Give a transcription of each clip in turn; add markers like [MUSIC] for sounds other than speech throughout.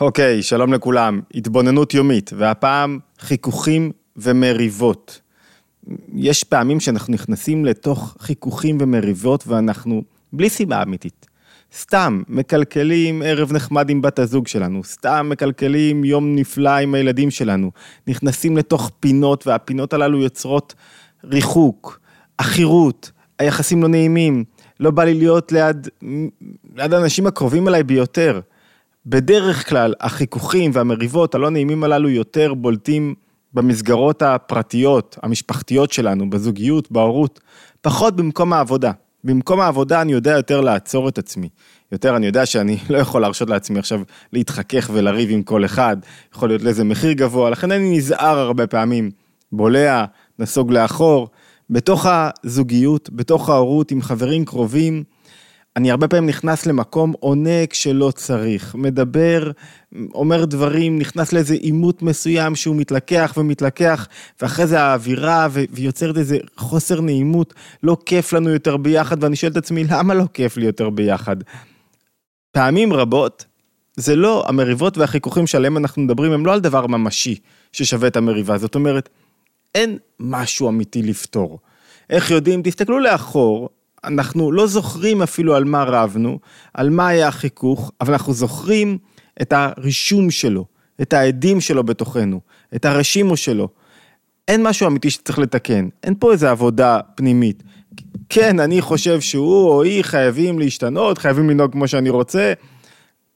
אוקיי, שלום לכולם. התבוננות יומית, והפעם חיכוכים ומריבות. יש פעמים שאנחנו נכנסים לתוך חיכוכים ומריבות ואנחנו בלי סיבה אמיתית. סתם מקלקלים ערב נחמד עם בת הזוג שלנו, סתם מקלקלים יום נפלא עם הילדים שלנו, נכנסים לתוך פינות והפינות הללו יוצרות ריחוק, עכירות, היחסים לא נעימים, לא בא לי להיות ליד, ליד האנשים הקרובים אליי ביותר. בדרך כלל החיכוכים והמריבות הלא נעימים הללו יותר בולטים במסגרות הפרטיות, המשפחתיות שלנו, בזוגיות, בהורות, פחות במקום העבודה. במקום העבודה אני יודע יותר לעצור את עצמי. יותר אני יודע שאני [LAUGHS] לא יכול להרשות לעצמי עכשיו להתחכך ולריב עם כל אחד, יכול להיות לזה מחיר גבוה, לכן אני נזהר הרבה פעמים, בולע, נסוג לאחור. בתוך הזוגיות, בתוך ההורות, עם חברים קרובים, אני הרבה פעמים נכנס למקום עונה כשלא צריך, מדבר, אומר דברים, נכנס לאיזה עימות מסוים שהוא מתלקח ומתלקח, ואחרי זה האווירה ויוצרת איזה חוסר נעימות, לא כיף לנו יותר ביחד, ואני שואל את עצמי, למה לא כיף לי יותר ביחד? פעמים רבות, זה לא, המריבות והחיכוכים שעליהם אנחנו מדברים, הם לא על דבר ממשי ששווה את המריבה, זאת אומרת, אין משהו אמיתי לפתור. איך יודעים? תסתכלו לאחור, אנחנו לא זוכרים אפילו על מה רבנו, על מה היה החיכוך, אבל אנחנו זוכרים את הרישום שלו, את העדים שלו בתוכנו, את הרשימו שלו. אין משהו אמיתי שצריך לתקן, אין פה איזו עבודה פנימית. כן, אני חושב שהוא או היא חייבים להשתנות, חייבים לנהוג כמו שאני רוצה,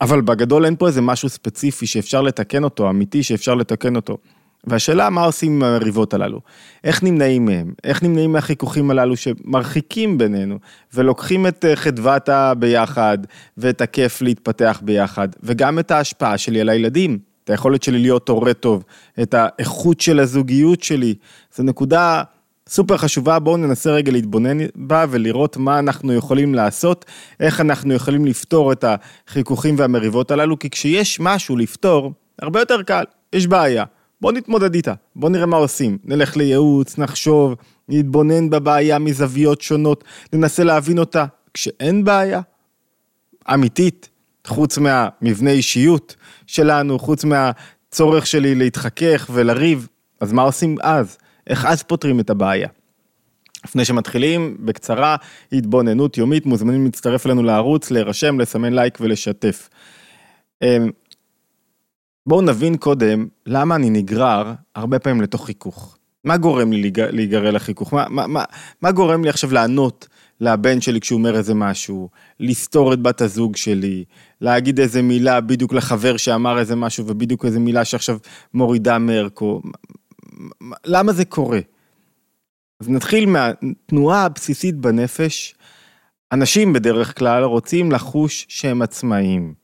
אבל בגדול אין פה איזה משהו ספציפי שאפשר לתקן אותו, אמיתי שאפשר לתקן אותו. והשאלה מה עושים עם המריבות הללו, איך נמנעים מהם, איך נמנעים מהחיכוכים הללו שמרחיקים בינינו, ולוקחים את אה, חדוות הביחד, ואת הכיף להתפתח ביחד, וגם את ההשפעה שלי על הילדים, את היכולת שלי להיות הורה טוב, את האיכות של הזוגיות שלי, זו נקודה סופר חשובה, בואו ננסה רגע להתבונן בה ולראות מה אנחנו יכולים לעשות, איך אנחנו יכולים לפתור את החיכוכים והמריבות הללו, כי כשיש משהו לפתור, הרבה יותר קל, יש בעיה. בוא נתמודד איתה, בוא נראה מה עושים. נלך לייעוץ, נחשוב, נתבונן בבעיה מזוויות שונות, ננסה להבין אותה. כשאין בעיה אמיתית, חוץ מהמבנה אישיות שלנו, חוץ מהצורך שלי להתחכך ולריב, אז מה עושים אז? איך אז פותרים את הבעיה? לפני שמתחילים, בקצרה, התבוננות יומית, מוזמנים להצטרף אלינו לערוץ, להירשם, לסמן לייק ולשתף. בואו נבין קודם למה אני נגרר הרבה פעמים לתוך חיכוך. מה גורם לי להיגרר לחיכוך? מה, מה, מה, מה גורם לי עכשיו לענות לבן שלי כשהוא אומר איזה משהו, לסתור את בת הזוג שלי, להגיד איזה מילה בדיוק לחבר שאמר איזה משהו ובדיוק איזה מילה שעכשיו מורידה מערכו. למה זה קורה? אז נתחיל מהתנועה הבסיסית בנפש. אנשים בדרך כלל רוצים לחוש שהם עצמאיים,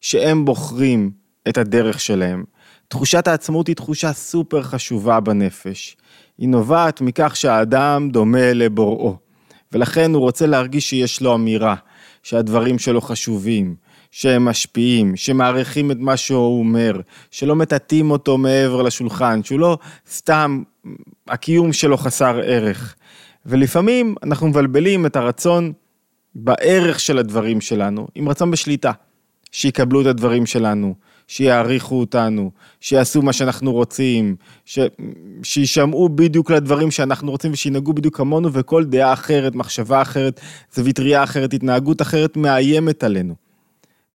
שהם בוחרים את הדרך שלהם. תחושת העצמאות היא תחושה סופר חשובה בנפש. היא נובעת מכך שהאדם דומה לבוראו, ולכן הוא רוצה להרגיש שיש לו אמירה, שהדברים שלו חשובים, שהם משפיעים, שמעריכים את מה שהוא אומר, שלא מטאטאים אותו מעבר לשולחן, שהוא לא סתם, הקיום שלו חסר ערך. ולפעמים אנחנו מבלבלים את הרצון בערך של הדברים שלנו עם רצון בשליטה, שיקבלו את הדברים שלנו, שיעריכו אותנו, שיעשו מה שאנחנו רוצים, ש... שישמעו בדיוק לדברים שאנחנו רוצים ושינהגו בדיוק כמונו, וכל דעה אחרת, מחשבה אחרת, זווית ראייה אחרת, התנהגות אחרת מאיימת עלינו.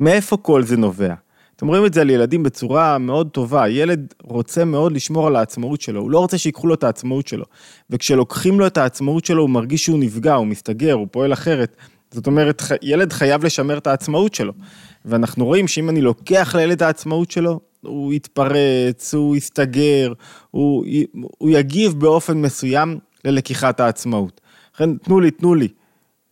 מאיפה כל זה נובע? אתם רואים את זה על ילדים בצורה מאוד טובה, ילד רוצה מאוד לשמור על העצמאות שלו, הוא לא רוצה שיקחו לו את העצמאות שלו, וכשלוקחים לו את העצמאות שלו הוא מרגיש שהוא נפגע, הוא מסתגר, הוא פועל אחרת, זאת אומרת, ילד חייב לשמר את העצמאות שלו. ואנחנו רואים שאם אני לוקח לילד העצמאות שלו, הוא יתפרץ, הוא יסתגר, הוא, הוא יגיב באופן מסוים ללקיחת העצמאות. לכן, תנו לי, תנו לי.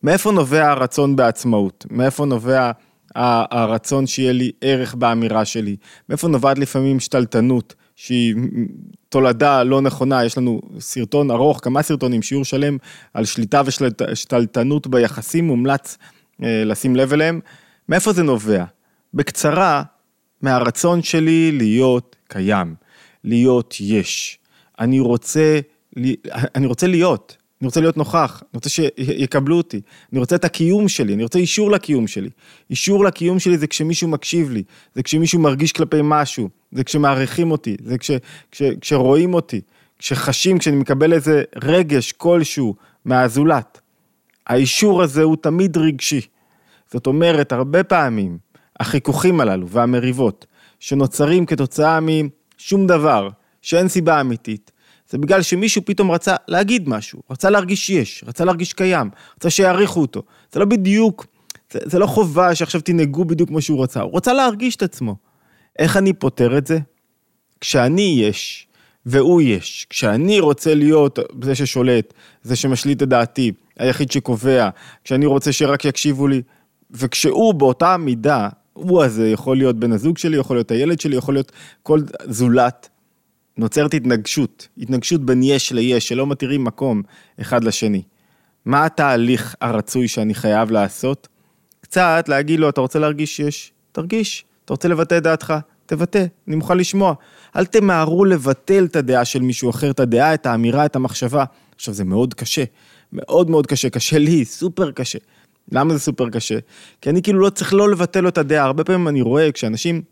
מאיפה נובע הרצון בעצמאות? מאיפה נובע הרצון שיהיה לי ערך באמירה שלי? מאיפה נובעת לפעמים שתלטנות, שהיא תולדה לא נכונה? יש לנו סרטון ארוך, כמה סרטונים, שיעור שלם על שליטה ושתלטנות ביחסים, מומלץ אה, לשים לב אליהם. מאיפה זה נובע? בקצרה, מהרצון שלי להיות קיים, להיות יש. אני רוצה, אני רוצה להיות, אני רוצה להיות נוכח, אני רוצה שיקבלו אותי, אני רוצה את הקיום שלי, אני רוצה אישור לקיום שלי. אישור לקיום שלי זה כשמישהו מקשיב לי, זה כשמישהו מרגיש כלפי משהו, זה כשמעריכים אותי, זה כש, כש, כשרואים אותי, כשחשים, כשאני מקבל איזה רגש כלשהו מהזולת. האישור הזה הוא תמיד רגשי. זאת אומרת, הרבה פעמים החיכוכים הללו והמריבות שנוצרים כתוצאה משום דבר, שאין סיבה אמיתית, זה בגלל שמישהו פתאום רצה להגיד משהו, רצה להרגיש שיש, רצה להרגיש קיים, רצה שיעריכו אותו. זה לא בדיוק, זה, זה לא חובה שעכשיו תנהגו בדיוק כמו שהוא רצה, הוא רצה להרגיש את עצמו. איך אני פותר את זה? כשאני יש, והוא יש. כשאני רוצה להיות זה ששולט, זה שמשליט את דעתי, היחיד שקובע, כשאני רוצה שרק יקשיבו לי, וכשהוא באותה מידה, הוא הזה יכול להיות בן הזוג שלי, יכול להיות הילד שלי, יכול להיות כל זולת, נוצרת התנגשות, התנגשות בין יש ליש, שלא מתירים מקום אחד לשני. מה התהליך הרצוי שאני חייב לעשות? קצת להגיד לו, אתה רוצה להרגיש שיש? תרגיש. אתה רוצה לבטא את דעתך? תבטא, אני מוכן לשמוע. אל תמהרו לבטל את הדעה של מישהו אחר, את הדעה, את האמירה, את המחשבה. עכשיו, זה מאוד קשה, מאוד מאוד קשה, קשה לי, סופר קשה. למה זה סופר קשה? כי אני כאילו לא צריך לא לבטל לו את הדעה. הרבה פעמים אני רואה כשאנשים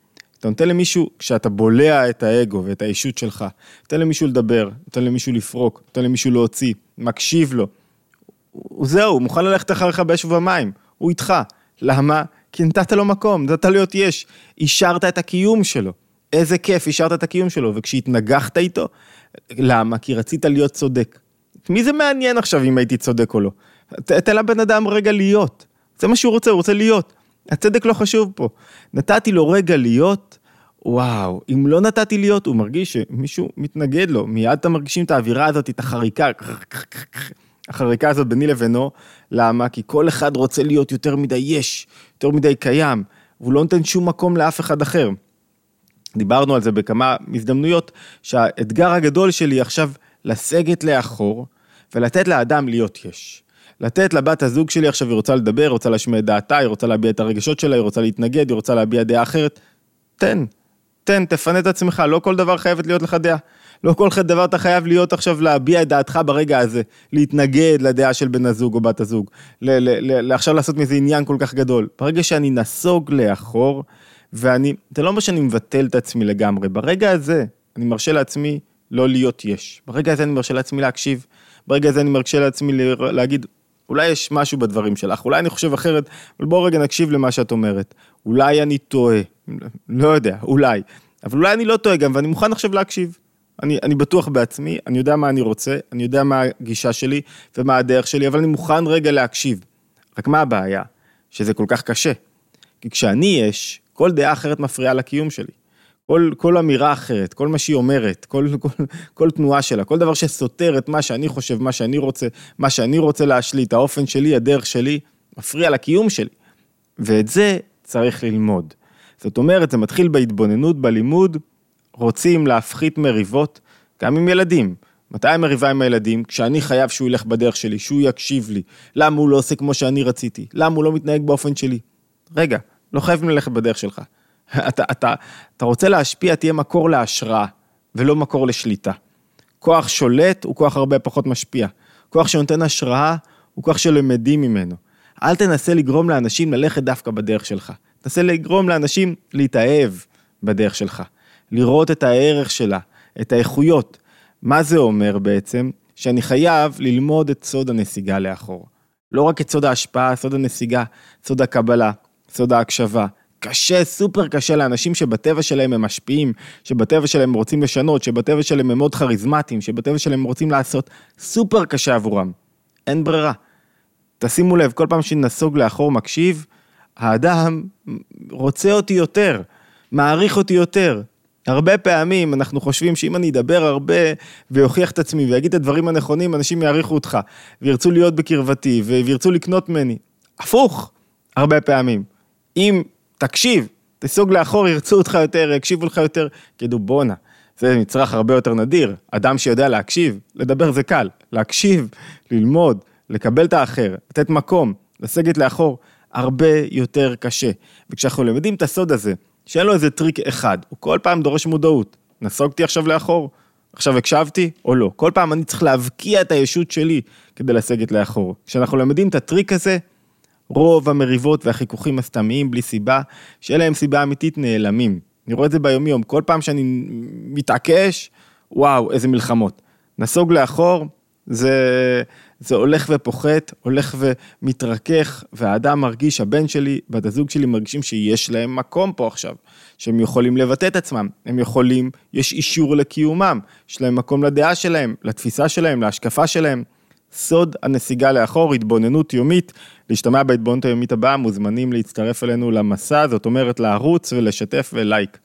אתה נותן למישהו, כשאתה בולע את האגו ואת האישות שלך, נותן למישהו לדבר, נותן למישהו לפרוק, נותן למישהו להוציא, מקשיב לו. הוא זהו, הוא מוכן ללכת אחריך באש ובמים, הוא איתך. למה? כי נתת לו מקום, נתת להיות יש, אישרת את הקיום שלו. איזה כיף, אישרת את הקיום שלו, וכשהתנגחת איתו, למה? כי רצית להיות צודק. מי זה מעניין עכשיו אם הייתי צודק או לא? תן לבן אדם רגע להיות. זה מה שהוא רוצה, הוא רוצה להיות. הצדק לא חשוב פה. נתתי לו רגע להיות, וואו, אם לא נתתי להיות, הוא מרגיש שמישהו מתנגד לו, מיד אתם מרגישים את האווירה הזאת, את החריקה, החריקה הזאת ביני לבינו, למה? כי כל אחד רוצה להיות יותר מדי יש, יותר מדי קיים, והוא לא נותן שום מקום לאף אחד אחר. דיברנו על זה בכמה הזדמנויות, שהאתגר הגדול שלי עכשיו לסגת לאחור ולתת לאדם להיות יש. לתת לבת הזוג שלי עכשיו, היא רוצה לדבר, רוצה להשמיע את דעתה, היא רוצה להביע את הרגשות שלה, היא רוצה להתנגד, היא רוצה להביע דעה אחרת. תן, תן, תפנה את עצמך, לא כל דבר חייבת להיות לך דעה. לא כל דבר אתה חייב להיות עכשיו להביע את דעתך ברגע הזה, להתנגד לדעה של בן הזוג או בת הזוג, עכשיו לעשות מזה עניין כל כך גדול. ברגע שאני נסוג לאחור, ואני, זה לא אומר שאני מבטל את עצמי לגמרי, ברגע הזה אני מרשה לעצמי לא להיות יש. ברגע הזה אני מרשה לעצמי להקשיב, ברגע הזה אני מרשה לעצמי להגיד, אולי יש משהו בדברים שלך, אולי אני חושב אחרת, אבל בואו רגע נקשיב למה שאת אומרת. אולי אני טועה, לא יודע, אולי. אבל אולי אני לא טועה גם, ואני מוכן עכשיו להקשיב. אני, אני בטוח בעצמי, אני יודע מה אני רוצה, אני יודע מה הגישה שלי ומה הדרך שלי, אבל אני מוכן רגע להקשיב. רק מה הבעיה? שזה כל כך קשה. כי כשאני יש, כל דעה אחרת מפריעה לקיום שלי. כל, כל אמירה אחרת, כל מה שהיא אומרת, כל, כל, כל תנועה שלה, כל דבר שסותר את מה שאני חושב, מה שאני רוצה, מה שאני רוצה להשליט, האופן שלי, הדרך שלי, מפריע לקיום שלי. ואת זה צריך ללמוד. זאת אומרת, זה מתחיל בהתבוננות, בלימוד, רוצים להפחית מריבות, גם עם ילדים. מתי המריבה עם הילדים? כשאני חייב שהוא ילך בדרך שלי, שהוא יקשיב לי. למה הוא לא עושה כמו שאני רציתי? למה הוא לא מתנהג באופן שלי? רגע, לא חייבים ללכת בדרך שלך. [LAUGHS] אתה, אתה, אתה רוצה להשפיע, תהיה מקור להשראה, ולא מקור לשליטה. כוח שולט הוא כוח הרבה פחות משפיע. כוח שנותן השראה הוא כוח שלמדים ממנו. אל תנסה לגרום לאנשים ללכת דווקא בדרך שלך. תנסה לגרום לאנשים להתאהב בדרך שלך. לראות את הערך שלה, את האיכויות. מה זה אומר בעצם? שאני חייב ללמוד את סוד הנסיגה לאחור. לא רק את סוד ההשפעה, סוד הנסיגה, סוד הקבלה, סוד ההקשבה, קשה, סופר קשה לאנשים שבטבע שלהם הם משפיעים, שבטבע שלהם הם רוצים לשנות, שבטבע שלהם הם מאוד כריזמטיים, שבטבע שלהם הם רוצים לעשות, סופר קשה עבורם. אין ברירה. תשימו לב, כל פעם שנסוג לאחור מקשיב, האדם רוצה אותי יותר, מעריך אותי יותר. הרבה פעמים אנחנו חושבים שאם אני אדבר הרבה ויוכיח את עצמי ויגיד את הדברים הנכונים, אנשים יעריכו אותך, וירצו להיות בקרבתי, וירצו לקנות ממני. הפוך, הרבה פעמים. אם תקשיב, תסוג לאחור, ירצו אותך יותר, יקשיבו לך יותר, יגידו בואנה, זה מצרך הרבה יותר נדיר, אדם שיודע להקשיב, לדבר זה קל, להקשיב, ללמוד, לקבל את האחר, לתת מקום, לסגת לאחור, הרבה יותר קשה. וכשאנחנו למדים את הסוד הזה, שאין לו איזה טריק אחד, הוא כל פעם דורש מודעות, נסוגתי עכשיו לאחור, עכשיו הקשבתי או לא. כל פעם אני צריך להבקיע את הישות שלי כדי לסגת לאחור. כשאנחנו למדים את הטריק הזה, רוב המריבות והחיכוכים הסתמיים בלי סיבה, שאין להם סיבה אמיתית, נעלמים. אני רואה את זה ביומיום, כל פעם שאני מתעקש, וואו, איזה מלחמות. נסוג לאחור, זה, זה הולך ופוחת, הולך ומתרכך, והאדם מרגיש, הבן שלי, בת הזוג שלי מרגישים שיש להם מקום פה עכשיו, שהם יכולים לבטא את עצמם, הם יכולים, יש אישור לקיומם, יש להם מקום לדעה שלהם, לתפיסה שלהם, להשקפה שלהם. סוד הנסיגה לאחור, התבוננות יומית, להשתמע בהתבוננות היומית הבאה, מוזמנים להצטרף אלינו למסע, זאת אומרת לערוץ ולשתף ולייק.